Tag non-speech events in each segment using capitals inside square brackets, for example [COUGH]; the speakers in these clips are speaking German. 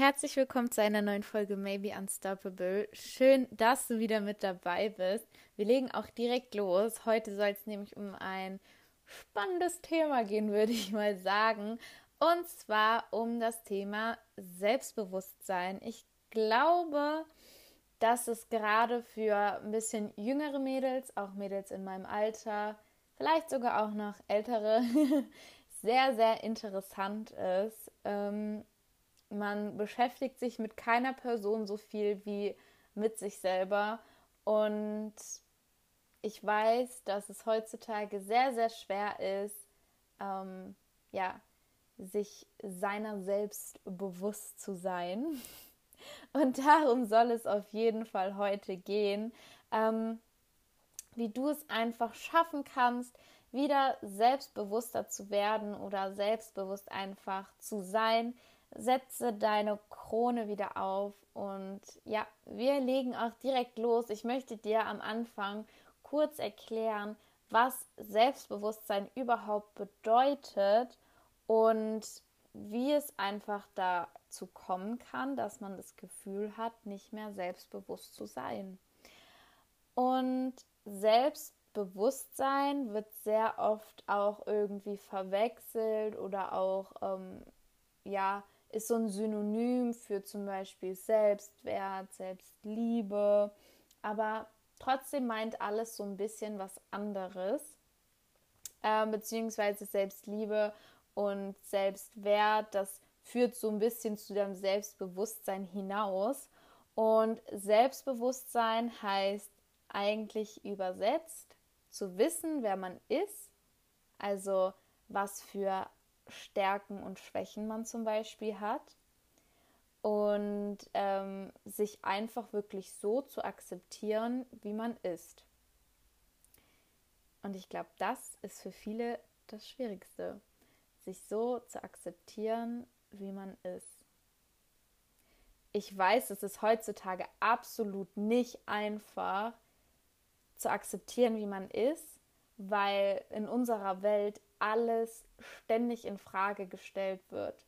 herzlich willkommen zu einer neuen Folge Maybe Unstoppable. Schön, dass du wieder mit dabei bist. Wir legen auch direkt los. Heute soll es nämlich um ein spannendes Thema gehen, würde ich mal sagen. Und zwar um das Thema Selbstbewusstsein. Ich glaube, dass es gerade für ein bisschen jüngere Mädels, auch Mädels in meinem Alter, vielleicht sogar auch noch ältere, [LAUGHS] sehr, sehr interessant ist. Ähm, man beschäftigt sich mit keiner Person so viel wie mit sich selber. Und ich weiß, dass es heutzutage sehr, sehr schwer ist, ähm, ja, sich seiner selbst bewusst zu sein. [LAUGHS] Und darum soll es auf jeden Fall heute gehen, ähm, wie du es einfach schaffen kannst, wieder selbstbewusster zu werden oder selbstbewusst einfach zu sein, setze deine Krone wieder auf und ja, wir legen auch direkt los. Ich möchte dir am Anfang kurz erklären, was Selbstbewusstsein überhaupt bedeutet und wie es einfach dazu kommen kann, dass man das Gefühl hat, nicht mehr selbstbewusst zu sein. Und Selbstbewusstsein wird sehr oft auch irgendwie verwechselt oder auch ähm, ja ist so ein Synonym für zum Beispiel Selbstwert, Selbstliebe, aber trotzdem meint alles so ein bisschen was anderes, äh, beziehungsweise Selbstliebe und Selbstwert, das führt so ein bisschen zu deinem Selbstbewusstsein hinaus. Und Selbstbewusstsein heißt eigentlich übersetzt zu wissen, wer man ist, also was für Stärken und Schwächen man zum Beispiel hat und ähm, sich einfach wirklich so zu akzeptieren, wie man ist. Und ich glaube, das ist für viele das Schwierigste, sich so zu akzeptieren, wie man ist. Ich weiß, es ist heutzutage absolut nicht einfach zu akzeptieren, wie man ist, weil in unserer Welt alles ständig in Frage gestellt wird,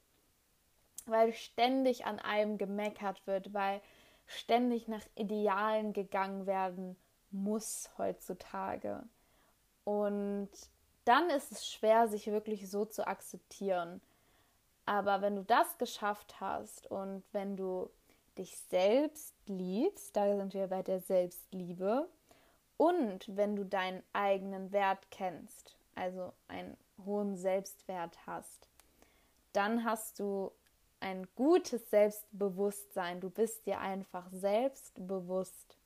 weil ständig an einem gemeckert wird, weil ständig nach Idealen gegangen werden muss heutzutage. Und dann ist es schwer, sich wirklich so zu akzeptieren. Aber wenn du das geschafft hast und wenn du dich selbst liebst, da sind wir bei der Selbstliebe, und wenn du deinen eigenen Wert kennst, also einen hohen Selbstwert hast, dann hast du ein gutes Selbstbewusstsein. Du bist dir einfach selbstbewusst.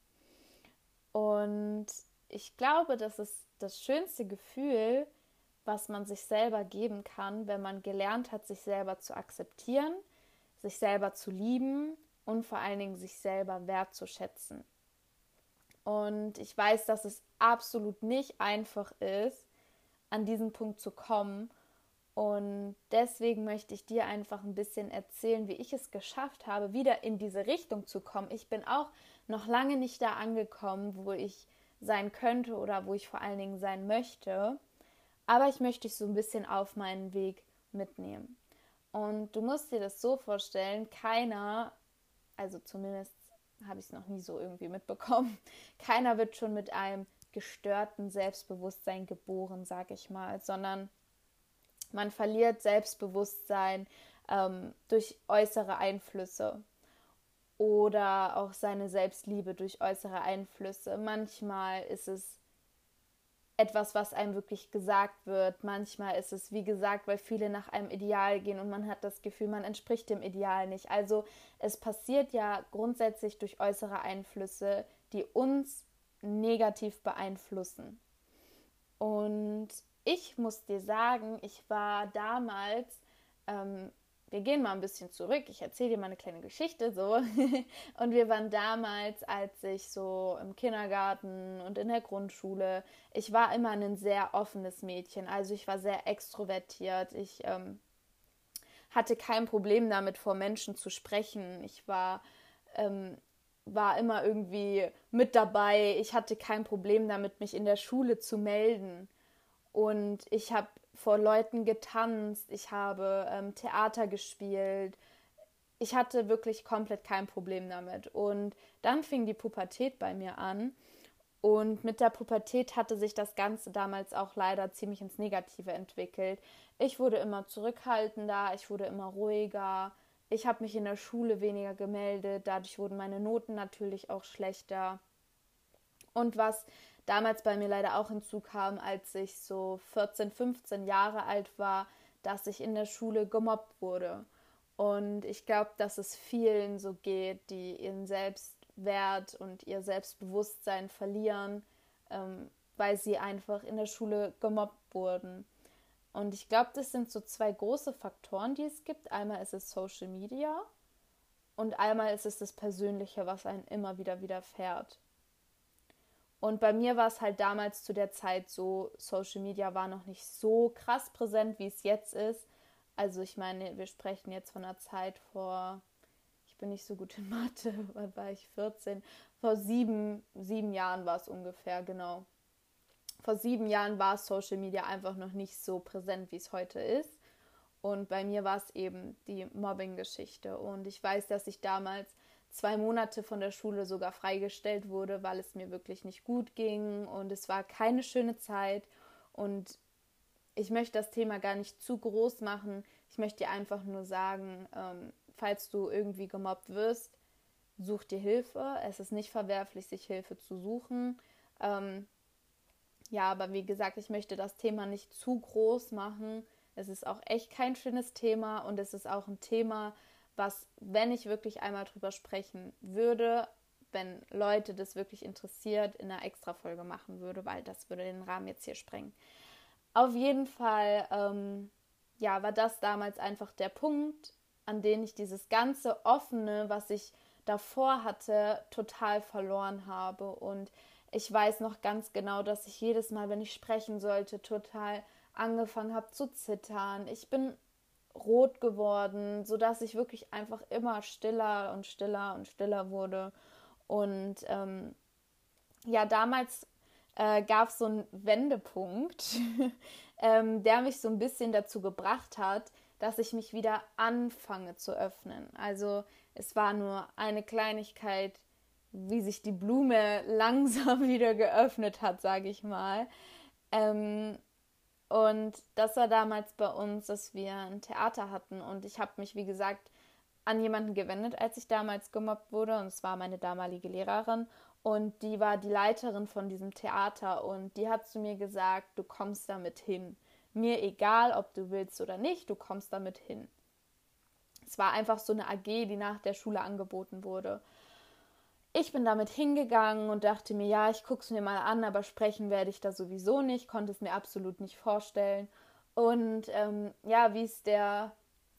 Und ich glaube, das ist das schönste Gefühl, was man sich selber geben kann, wenn man gelernt hat, sich selber zu akzeptieren, sich selber zu lieben und vor allen Dingen sich selber wertzuschätzen. Und ich weiß, dass es absolut nicht einfach ist, an diesen Punkt zu kommen. Und deswegen möchte ich dir einfach ein bisschen erzählen, wie ich es geschafft habe, wieder in diese Richtung zu kommen. Ich bin auch noch lange nicht da angekommen, wo ich sein könnte oder wo ich vor allen Dingen sein möchte. Aber ich möchte dich so ein bisschen auf meinen Weg mitnehmen. Und du musst dir das so vorstellen, keiner, also zumindest habe ich es noch nie so irgendwie mitbekommen, [LAUGHS] keiner wird schon mit einem gestörten Selbstbewusstsein geboren, sage ich mal, sondern man verliert Selbstbewusstsein ähm, durch äußere Einflüsse oder auch seine Selbstliebe durch äußere Einflüsse. Manchmal ist es etwas, was einem wirklich gesagt wird. Manchmal ist es, wie gesagt, weil viele nach einem Ideal gehen und man hat das Gefühl, man entspricht dem Ideal nicht. Also es passiert ja grundsätzlich durch äußere Einflüsse, die uns negativ beeinflussen. Und ich muss dir sagen, ich war damals, ähm, wir gehen mal ein bisschen zurück, ich erzähle dir mal eine kleine Geschichte so. [LAUGHS] und wir waren damals, als ich so im Kindergarten und in der Grundschule, ich war immer ein sehr offenes Mädchen, also ich war sehr extrovertiert, ich ähm, hatte kein Problem damit, vor Menschen zu sprechen. Ich war ähm, war immer irgendwie mit dabei. Ich hatte kein Problem damit, mich in der Schule zu melden. Und ich habe vor Leuten getanzt, ich habe ähm, Theater gespielt. ich hatte wirklich komplett kein Problem damit. Und dann fing die Pubertät bei mir an. Und mit der Pubertät hatte sich das Ganze damals auch leider ziemlich ins Negative entwickelt. Ich wurde immer zurückhaltender, ich wurde immer ruhiger, ich habe mich in der Schule weniger gemeldet, dadurch wurden meine Noten natürlich auch schlechter. Und was damals bei mir leider auch hinzukam, als ich so 14, 15 Jahre alt war, dass ich in der Schule gemobbt wurde. Und ich glaube, dass es vielen so geht, die ihren Selbstwert und ihr Selbstbewusstsein verlieren, ähm, weil sie einfach in der Schule gemobbt wurden. Und ich glaube, das sind so zwei große Faktoren, die es gibt. Einmal ist es Social Media und einmal ist es das Persönliche, was einen immer wieder widerfährt. Und bei mir war es halt damals zu der Zeit so, Social Media war noch nicht so krass präsent, wie es jetzt ist. Also ich meine, wir sprechen jetzt von einer Zeit vor, ich bin nicht so gut in Mathe, [LAUGHS] wann war ich 14? Vor sieben, sieben Jahren war es ungefähr, genau vor sieben Jahren war Social Media einfach noch nicht so präsent, wie es heute ist. Und bei mir war es eben die Mobbing-Geschichte. Und ich weiß, dass ich damals zwei Monate von der Schule sogar freigestellt wurde, weil es mir wirklich nicht gut ging. Und es war keine schöne Zeit. Und ich möchte das Thema gar nicht zu groß machen. Ich möchte dir einfach nur sagen, ähm, falls du irgendwie gemobbt wirst, such dir Hilfe. Es ist nicht verwerflich, sich Hilfe zu suchen. Ähm, ja, aber wie gesagt, ich möchte das Thema nicht zu groß machen. Es ist auch echt kein schönes Thema und es ist auch ein Thema, was, wenn ich wirklich einmal drüber sprechen würde, wenn Leute das wirklich interessiert, in einer Extra-Folge machen würde, weil das würde den Rahmen jetzt hier sprengen. Auf jeden Fall, ähm, ja, war das damals einfach der Punkt, an dem ich dieses ganze Offene, was ich davor hatte, total verloren habe. Und ich weiß noch ganz genau, dass ich jedes Mal, wenn ich sprechen sollte, total angefangen habe zu zittern. Ich bin rot geworden, sodass ich wirklich einfach immer stiller und stiller und stiller wurde. Und ähm, ja, damals äh, gab es so einen Wendepunkt, [LAUGHS] ähm, der mich so ein bisschen dazu gebracht hat, dass ich mich wieder anfange zu öffnen. Also es war nur eine Kleinigkeit, wie sich die Blume [LAUGHS] langsam wieder geöffnet hat, sage ich mal. Ähm, und das war damals bei uns, dass wir ein Theater hatten und ich habe mich, wie gesagt, an jemanden gewendet, als ich damals gemobbt wurde und es war meine damalige Lehrerin und die war die Leiterin von diesem Theater und die hat zu mir gesagt, du kommst damit hin. Mir egal, ob du willst oder nicht, du kommst damit hin. Es war einfach so eine AG, die nach der Schule angeboten wurde ich bin damit hingegangen und dachte mir, ja, ich gucke es mir mal an, aber sprechen werde ich da sowieso nicht, konnte es mir absolut nicht vorstellen. Und ähm, ja, wie es der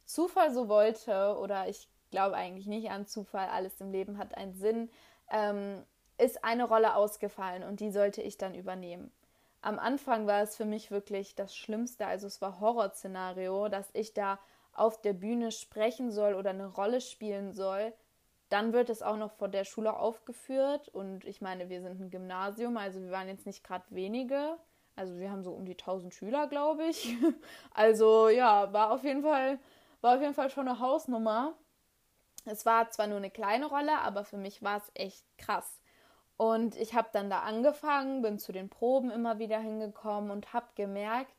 Zufall so wollte, oder ich glaube eigentlich nicht an Zufall, alles im Leben hat einen Sinn, ähm, ist eine Rolle ausgefallen und die sollte ich dann übernehmen. Am Anfang war es für mich wirklich das Schlimmste, also es war Horrorszenario, dass ich da auf der Bühne sprechen soll oder eine Rolle spielen soll, dann wird es auch noch vor der Schule aufgeführt und ich meine, wir sind ein Gymnasium, also wir waren jetzt nicht gerade wenige. Also wir haben so um die 1000 Schüler, glaube ich. [LAUGHS] Also ja, war auf jeden Fall war auf jeden Fall schon eine Hausnummer. Es war zwar nur eine kleine Rolle, aber für mich war es echt krass. Und ich habe dann da angefangen, bin zu den Proben immer wieder hingekommen und habe gemerkt,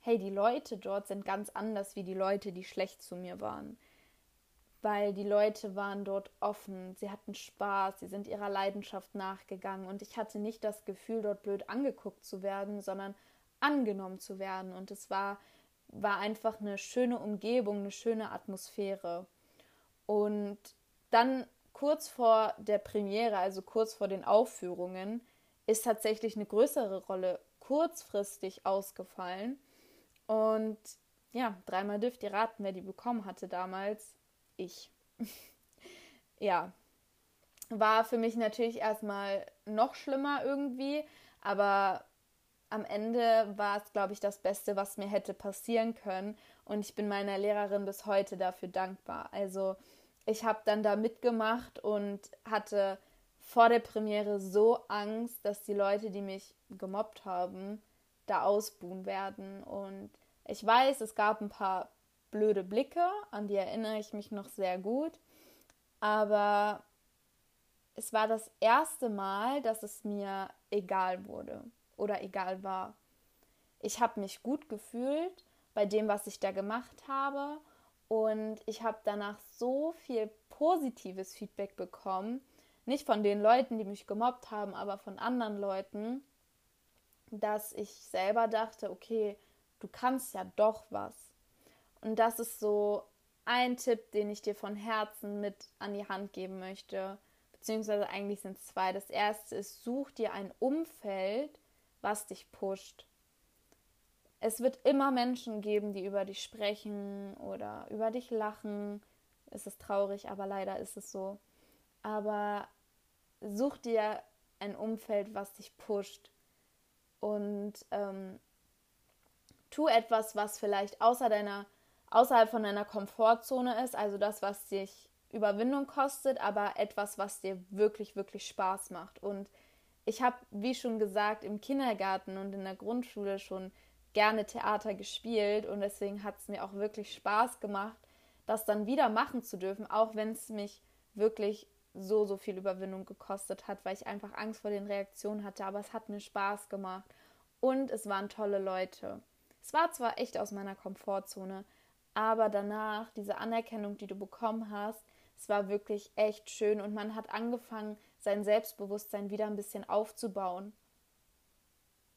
hey, die Leute dort sind ganz anders wie die Leute, die schlecht zu mir waren weil die Leute waren dort offen, sie hatten Spaß, sie sind ihrer Leidenschaft nachgegangen und ich hatte nicht das Gefühl, dort blöd angeguckt zu werden, sondern angenommen zu werden und es war, war einfach eine schöne Umgebung, eine schöne Atmosphäre. Und dann kurz vor der Premiere, also kurz vor den Aufführungen, ist tatsächlich eine größere Rolle kurzfristig ausgefallen. Und ja, dreimal dürft ihr raten, wer die bekommen hatte damals ich. [LAUGHS] ja, war für mich natürlich erstmal noch schlimmer irgendwie, aber am Ende war es, glaube ich, das Beste, was mir hätte passieren können. Und ich bin meiner Lehrerin bis heute dafür dankbar. Also ich habe dann da mitgemacht und hatte vor der Premiere so Angst, dass die Leute, die mich gemobbt haben, da ausbuhen werden. Und ich weiß, es gab ein paar blöde Blicke, an die erinnere ich mich noch sehr gut. Aber es war das erste Mal, dass es mir egal wurde oder egal war. Ich habe mich gut gefühlt bei dem, was ich da gemacht habe. Und ich habe danach so viel positives Feedback bekommen. Nicht von den Leuten, die mich gemobbt haben, aber von anderen Leuten, dass ich selber dachte, okay, du kannst ja doch was. Und das ist so ein Tipp, den ich dir von Herzen mit an die Hand geben möchte. Beziehungsweise eigentlich sind es zwei. Das erste ist, such dir ein Umfeld, was dich pusht. Es wird immer Menschen geben, die über dich sprechen oder über dich lachen. Es ist traurig, aber leider ist es so. Aber such dir ein Umfeld, was dich pusht. Und ähm, tu etwas, was vielleicht außer deiner, außerhalb von deiner Komfortzone ist, also das, was dich Überwindung kostet, aber etwas, was dir wirklich, wirklich Spaß macht. Und ich habe, wie schon gesagt, im Kindergarten und in der Grundschule schon gerne Theater gespielt und deswegen hat es mir auch wirklich Spaß gemacht, das dann wieder machen zu dürfen, auch wenn es mich wirklich so, so viel Überwindung gekostet hat, weil ich einfach Angst vor den Reaktionen hatte, aber es hat mir Spaß gemacht und es waren tolle Leute. Es war zwar echt aus meiner Komfortzone, aber danach, diese Anerkennung, die du bekommen hast, es war wirklich echt schön und man hat angefangen, sein Selbstbewusstsein wieder ein bisschen aufzubauen.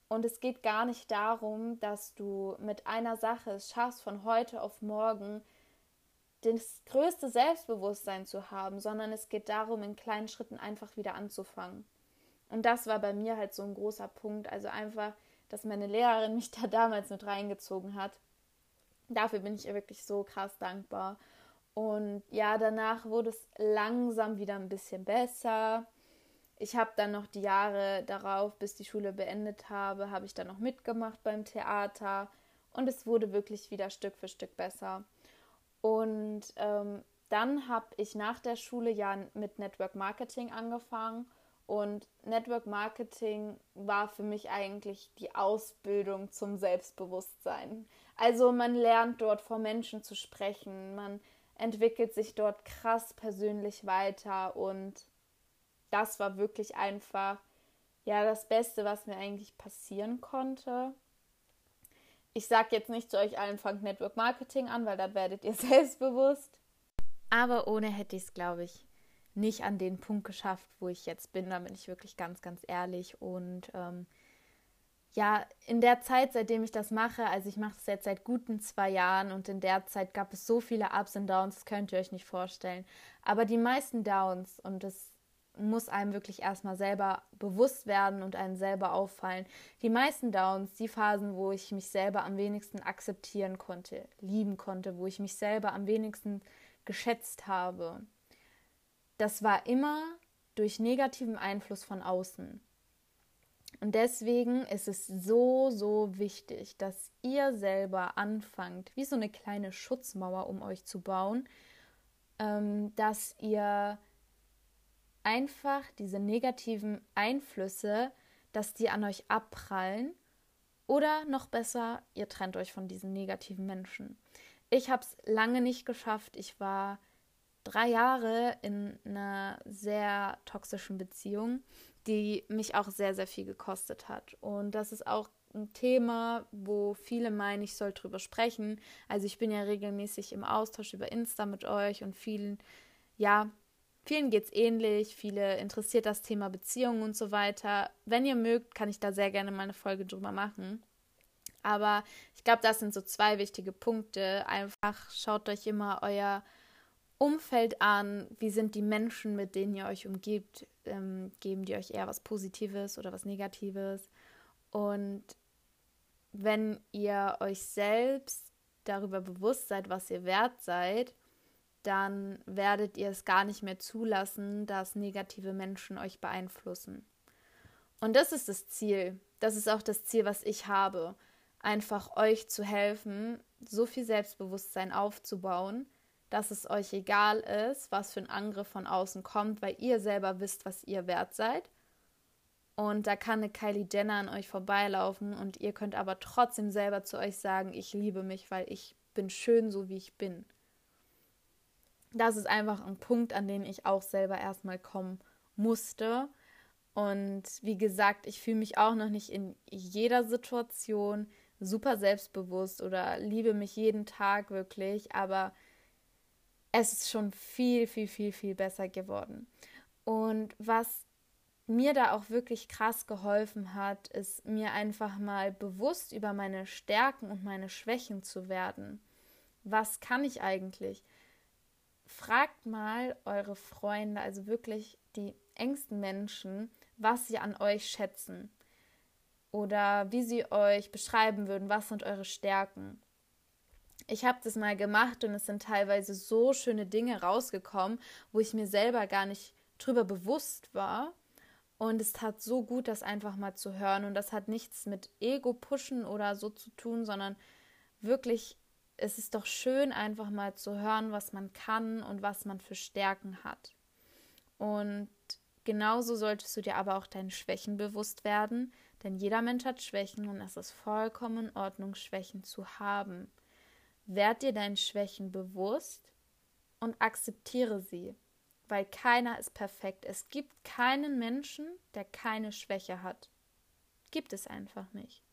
Und es geht gar nicht darum, dass du mit einer Sache es schaffst, von heute auf morgen das größte Selbstbewusstsein zu haben, sondern es geht darum, in kleinen Schritten einfach wieder anzufangen. Und das war bei mir halt so ein großer Punkt. Also einfach, dass meine Lehrerin mich [LAUGHS] da damals mit reingezogen hat. Dafür bin ich ihr wirklich so krass dankbar. Und ja, danach wurde es langsam wieder ein bisschen besser ich habe dann noch die Jahre darauf, bis die Schule beendet habe, habe ich dann noch mitgemacht beim Theater und es wurde wirklich wieder Stück für Stück besser. Und ähm, dann habe ich nach der Schule ja mit Network Marketing angefangen und Network Marketing war für mich eigentlich die Ausbildung zum Selbstbewusstsein. Also man lernt dort vor Menschen zu sprechen, man entwickelt sich dort krass persönlich weiter und das war wirklich einfach ja das Beste, was mir eigentlich passieren konnte. Ich sage jetzt nicht zu euch allen, fangt Network Marketing an, weil da werdet ihr [LAUGHS] selbstbewusst. Aber ohne hätte ich es, glaube ich, nicht an den Punkt geschafft, wo ich jetzt bin. Da bin ich wirklich ganz, ganz ehrlich. Und ähm, ja, in der Zeit, seitdem ich das mache, also ich mache es jetzt seit guten zwei Jahren und in der Zeit gab es so viele Ups und Downs, das könnt ihr euch nicht vorstellen. Aber die meisten Downs, und das muss einem wirklich erstmal selber bewusst werden und einem selber auffallen. Die meisten Downs, die Phasen, wo ich mich selber am wenigsten akzeptieren konnte, lieben konnte, wo ich mich selber am wenigsten geschätzt habe, das war immer durch negativen Einfluss von außen. Und deswegen ist es so, so wichtig, dass ihr selber anfangt, wie so eine kleine Schutzmauer um euch zu bauen, ähm, dass ihr einfach diese negativen Einflüsse, dass die an euch abprallen. Oder noch besser, ihr trennt euch von diesen negativen Menschen. Ich habe es lange nicht geschafft. Ich war drei Jahre in einer sehr toxischen Beziehung, die mich auch sehr, sehr viel gekostet hat. Und das ist auch ein Thema, wo viele meinen, ich soll drüber sprechen. Also ich bin ja regelmäßig im Austausch über Insta mit euch und vielen, ja, Vielen geht es ähnlich, viele interessiert das Thema Beziehungen und so weiter. Wenn ihr mögt, kann ich da sehr gerne mal eine Folge drüber machen. Aber ich glaube, das sind so zwei wichtige Punkte. Einfach schaut euch immer euer Umfeld an. Wie sind die Menschen, mit denen ihr euch umgibt? Ähm, geben die euch eher was Positives oder was Negatives? Und wenn ihr euch selbst darüber bewusst seid, was ihr wert seid, dann werdet ihr es gar nicht mehr zulassen, dass negative Menschen euch beeinflussen. Und das ist das Ziel. Das ist auch das Ziel, was ich habe. Einfach euch zu helfen, so viel Selbstbewusstsein aufzubauen, dass es euch egal ist, was für ein Angriff von außen kommt, weil ihr selber wisst, was ihr wert seid. Und da kann eine Kylie Jenner an euch vorbeilaufen und ihr könnt aber trotzdem selber zu euch sagen, ich liebe mich, weil ich bin schön, so wie ich bin. Das ist einfach ein Punkt, an den ich auch selber erstmal kommen musste. Und wie gesagt, ich fühle mich auch noch nicht in jeder Situation super selbstbewusst oder liebe mich jeden Tag wirklich, aber es ist schon viel, viel, viel, viel besser geworden. Und was mir da auch wirklich krass geholfen hat, ist mir einfach mal bewusst über meine Stärken und meine Schwächen zu werden. Was kann ich eigentlich? Fragt mal eure Freunde, also wirklich die engsten Menschen, was sie an euch schätzen oder wie sie euch beschreiben würden, was sind eure Stärken. Ich habe das mal gemacht und es sind teilweise so schöne Dinge rausgekommen, wo ich mir selber gar nicht drüber bewusst war. Und es tat so gut, das einfach mal zu hören. Und das hat nichts mit Ego-Pushen oder so zu tun, sondern wirklich, es ist doch schön, einfach mal zu hören, was man kann und was man für Stärken hat. Und genauso solltest du dir aber auch deinen Schwächen bewusst werden, denn jeder Mensch hat Schwächen und es ist vollkommen in Ordnung, Schwächen zu haben. Werd dir deinen Schwächen bewusst und akzeptiere sie weil keiner ist perfekt. Es gibt keinen Menschen, der keine Schwäche hat. Gibt es einfach nicht.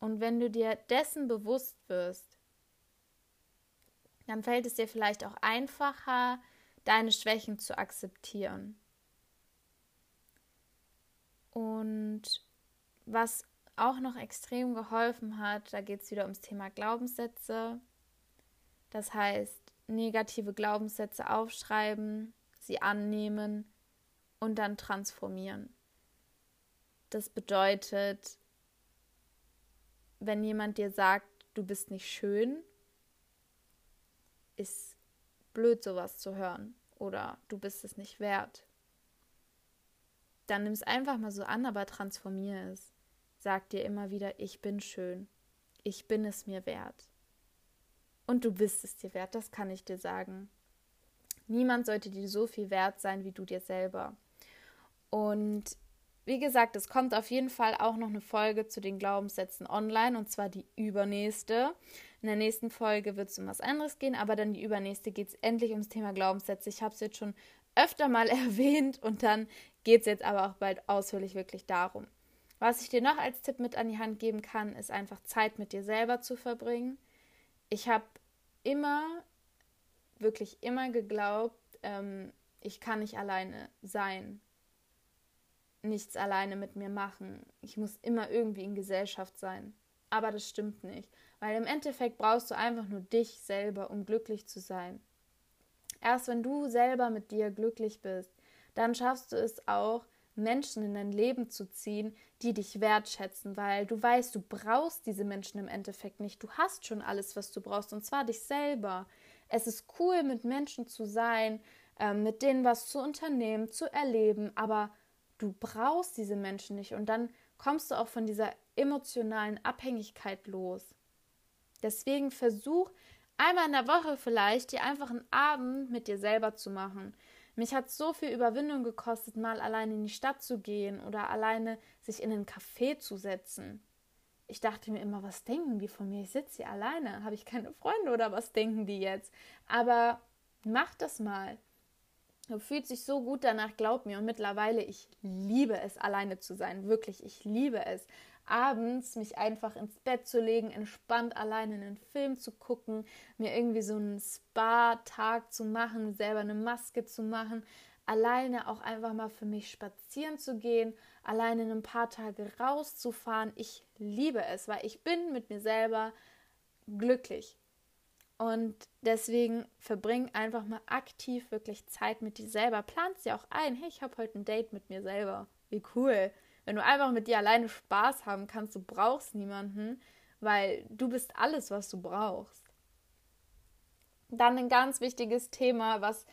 Und wenn du dir dessen bewusst wirst, dann fällt es dir vielleicht auch einfacher, deine Schwächen zu akzeptieren. Und was auch noch extrem geholfen hat, da geht es wieder ums Thema Glaubenssätze. Das heißt, negative Glaubenssätze aufschreiben, sie annehmen und dann transformieren. Das bedeutet, wenn jemand dir sagt, du bist nicht schön, ist blöd sowas zu hören oder du bist es nicht wert. Dann nimm es einfach mal so an, aber transformier es. Sag dir immer wieder, ich bin schön. Ich bin es mir wert. Und du bist es dir wert, das kann ich dir sagen. Niemand sollte dir so viel wert sein wie du dir selber. Und wie gesagt, es kommt auf jeden Fall auch noch eine Folge zu den Glaubenssätzen online und zwar die übernächste. In der nächsten Folge wird es um was anderes gehen, aber dann die übernächste geht es endlich ums Thema Glaubenssätze. Ich habe es jetzt schon öfter mal [LAUGHS] erwähnt und dann geht es jetzt aber auch bald ausführlich wirklich darum. Was ich dir noch als Tipp mit an die Hand geben kann, ist einfach Zeit mit dir selber zu verbringen ich habe immer, wirklich immer geglaubt, ähm, ich kann nicht alleine sein, nichts alleine mit mir machen. Ich muss immer irgendwie in Gesellschaft sein. Aber das stimmt nicht, weil im Endeffekt brauchst du einfach nur dich selber, um glücklich zu sein. Erst wenn du selber mit dir glücklich bist, dann schaffst du es auch, Menschen in dein Leben zu ziehen, die dich wertschätzen, weil du weißt, du brauchst diese Menschen im Endeffekt nicht. Du hast schon alles, was du brauchst, und zwar dich selber. Es ist cool, mit Menschen zu sein, äh, mit denen was zu unternehmen, zu erleben, aber du brauchst diese Menschen nicht. Und dann kommst du auch von dieser emotionalen Abhängigkeit los. Deswegen versuch einmal in der Woche vielleicht dir einfach einen Abend mit dir selber zu machen. Mich hat so viel Überwindung gekostet, mal alleine in die Stadt zu gehen oder alleine sich in einen Café zu setzen. Ich dachte mir immer, was denken die von mir? Ich sitze hier alleine. Habe ich keine Freunde oder was denken die jetzt? Aber mach das mal. Du fühlst dich so gut danach, glaub mir. Und mittlerweile, ich liebe es, alleine zu sein. Wirklich, ich liebe es abends mich einfach ins Bett zu legen, entspannt alleine einen Film zu gucken, mir irgendwie so einen Spa-Tag zu machen, selber eine Maske zu machen, alleine auch einfach mal für mich spazieren zu gehen, alleine ein paar Tage rauszufahren. Ich liebe es, weil ich bin mit mir selber glücklich. Und deswegen verbring einfach mal aktiv wirklich Zeit mit dir selber. Plant sie auch ein. Hey, ich habe heute ein Date mit mir selber. Wie cool. Wenn du einfach mit dir alleine Spaß haben kannst, du brauchst niemanden, weil du bist alles, was du brauchst. Dann ein ganz wichtiges Thema, was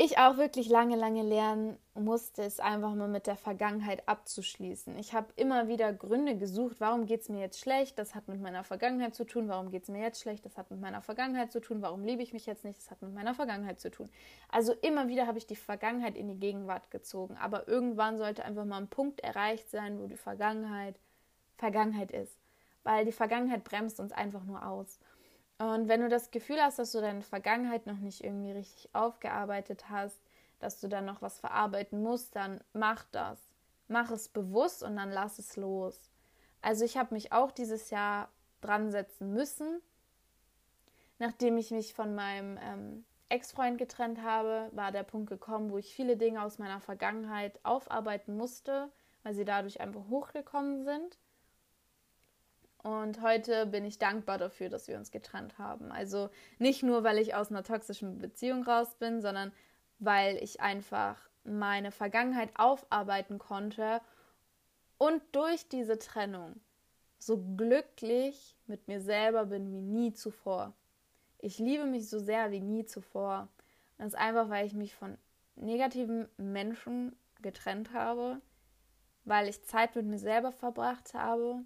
ich auch wirklich lange, lange lernen musste, ist einfach mal mit der Vergangenheit abzuschließen. Ich habe immer wieder Gründe gesucht, warum geht es mir jetzt schlecht, das hat mit meiner Vergangenheit zu tun, warum geht es mir jetzt schlecht, das hat mit meiner Vergangenheit zu tun, warum liebe ich mich jetzt nicht, das hat mit meiner Vergangenheit zu tun. Also immer wieder habe ich die Vergangenheit in die Gegenwart gezogen, aber irgendwann sollte einfach mal ein Punkt erreicht sein, wo die Vergangenheit Vergangenheit ist, weil die Vergangenheit bremst uns einfach nur aus. Und wenn du das Gefühl hast, dass du deine Vergangenheit noch nicht irgendwie richtig aufgearbeitet hast, dass du da noch was verarbeiten musst, dann mach das. Mach es bewusst und dann lass es los. Also ich habe mich auch dieses Jahr dran setzen müssen. Nachdem ich mich von meinem ähm, Ex-Freund getrennt habe, war der Punkt gekommen, wo ich viele Dinge aus meiner Vergangenheit aufarbeiten musste, weil sie dadurch einfach hochgekommen sind. Und heute bin ich dankbar dafür, dass wir uns getrennt haben. Also nicht nur, weil ich aus einer toxischen Beziehung raus bin, sondern weil ich einfach meine Vergangenheit aufarbeiten konnte und durch diese Trennung so glücklich mit mir selber bin wie nie zuvor. Ich liebe mich so sehr wie nie zuvor. das ist einfach, weil ich mich von negativen Menschen getrennt habe, weil ich Zeit mit mir selber verbracht habe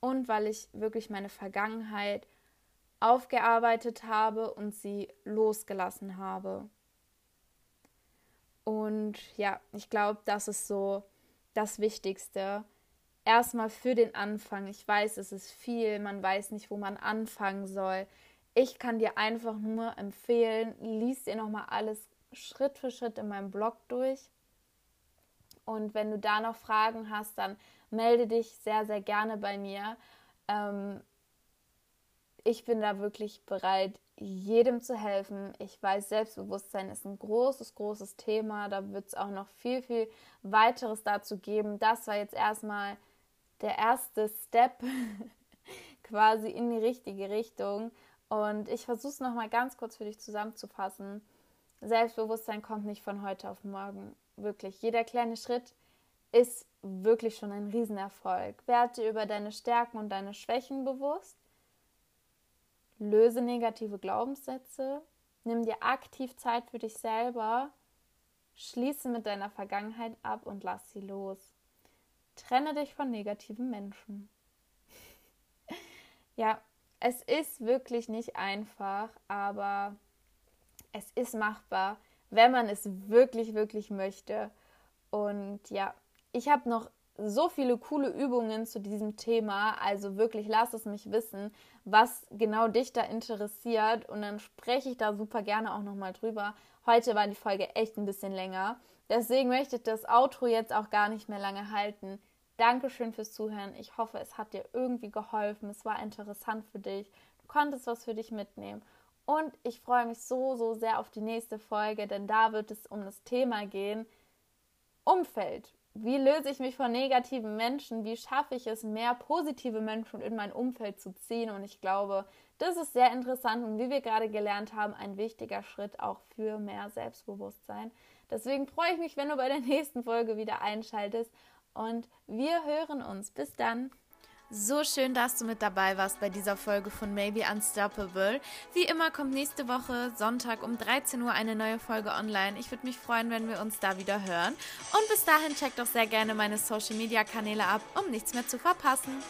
und weil ich wirklich meine Vergangenheit aufgearbeitet habe und sie losgelassen habe. Und ja, ich glaube, das ist so das Wichtigste. Erstmal für den Anfang. Ich weiß, es ist viel, man weiß nicht, wo man anfangen soll. Ich kann dir einfach nur empfehlen, liest dir nochmal alles Schritt für Schritt in meinem Blog durch. Und wenn du da noch Fragen hast, dann melde dich sehr, sehr gerne bei mir. Ähm, ich bin da wirklich bereit, jedem zu helfen. Ich weiß, Selbstbewusstsein ist ein großes, großes Thema. Da wird es auch noch viel, viel weiteres dazu geben. Das war jetzt erstmal der erste Step [LAUGHS] quasi in die richtige Richtung. Und ich versuche es nochmal ganz kurz für dich zusammenzufassen. Selbstbewusstsein kommt nicht von heute auf morgen. Wirklich. Jeder kleine Schritt ist wirklich schon ein Riesenerfolg. Werde über deine Stärken und deine Schwächen bewusst. Löse negative Glaubenssätze. Nimm dir aktiv Zeit für dich selber. Schließe mit deiner Vergangenheit ab und lass sie los. Trenne dich von negativen Menschen. [LAUGHS] ja, es ist wirklich nicht einfach, aber es ist machbar, wenn man es wirklich, wirklich möchte. Und ja, ich habe noch so viele coole Übungen zu diesem Thema. Also wirklich, lass es mich wissen, was genau dich da interessiert. Und dann spreche ich da super gerne auch nochmal drüber. Heute war die Folge echt ein bisschen länger. Deswegen möchte ich das Outro jetzt auch gar nicht mehr lange halten. Dankeschön fürs Zuhören. Ich hoffe, es hat dir irgendwie geholfen. Es war interessant für dich. Du konntest was für dich mitnehmen. Und ich freue mich so, so sehr auf die nächste Folge, denn da wird es um das Thema gehen. Umfeld wie löse ich mich von negativen Menschen? Wie schaffe ich es, mehr positive Menschen in mein Umfeld zu ziehen? Und ich glaube, das ist sehr interessant und wie wir gerade gelernt haben, ein wichtiger Schritt auch für mehr Selbstbewusstsein. Deswegen freue ich mich, wenn du bei der [LAUGHS] nächsten Folge wieder einschaltest und wir hören uns. Bis dann. So schön, dass du mit dabei warst bei dieser Folge von Maybe Unstoppable. Wie immer kommt nächste Woche Sonntag um 13 Uhr eine neue Folge online. Ich würde mich freuen, wenn wir uns da wieder hören. Und bis dahin check doch sehr gerne meine Social Media Kanäle ab, um nichts mehr zu verpassen.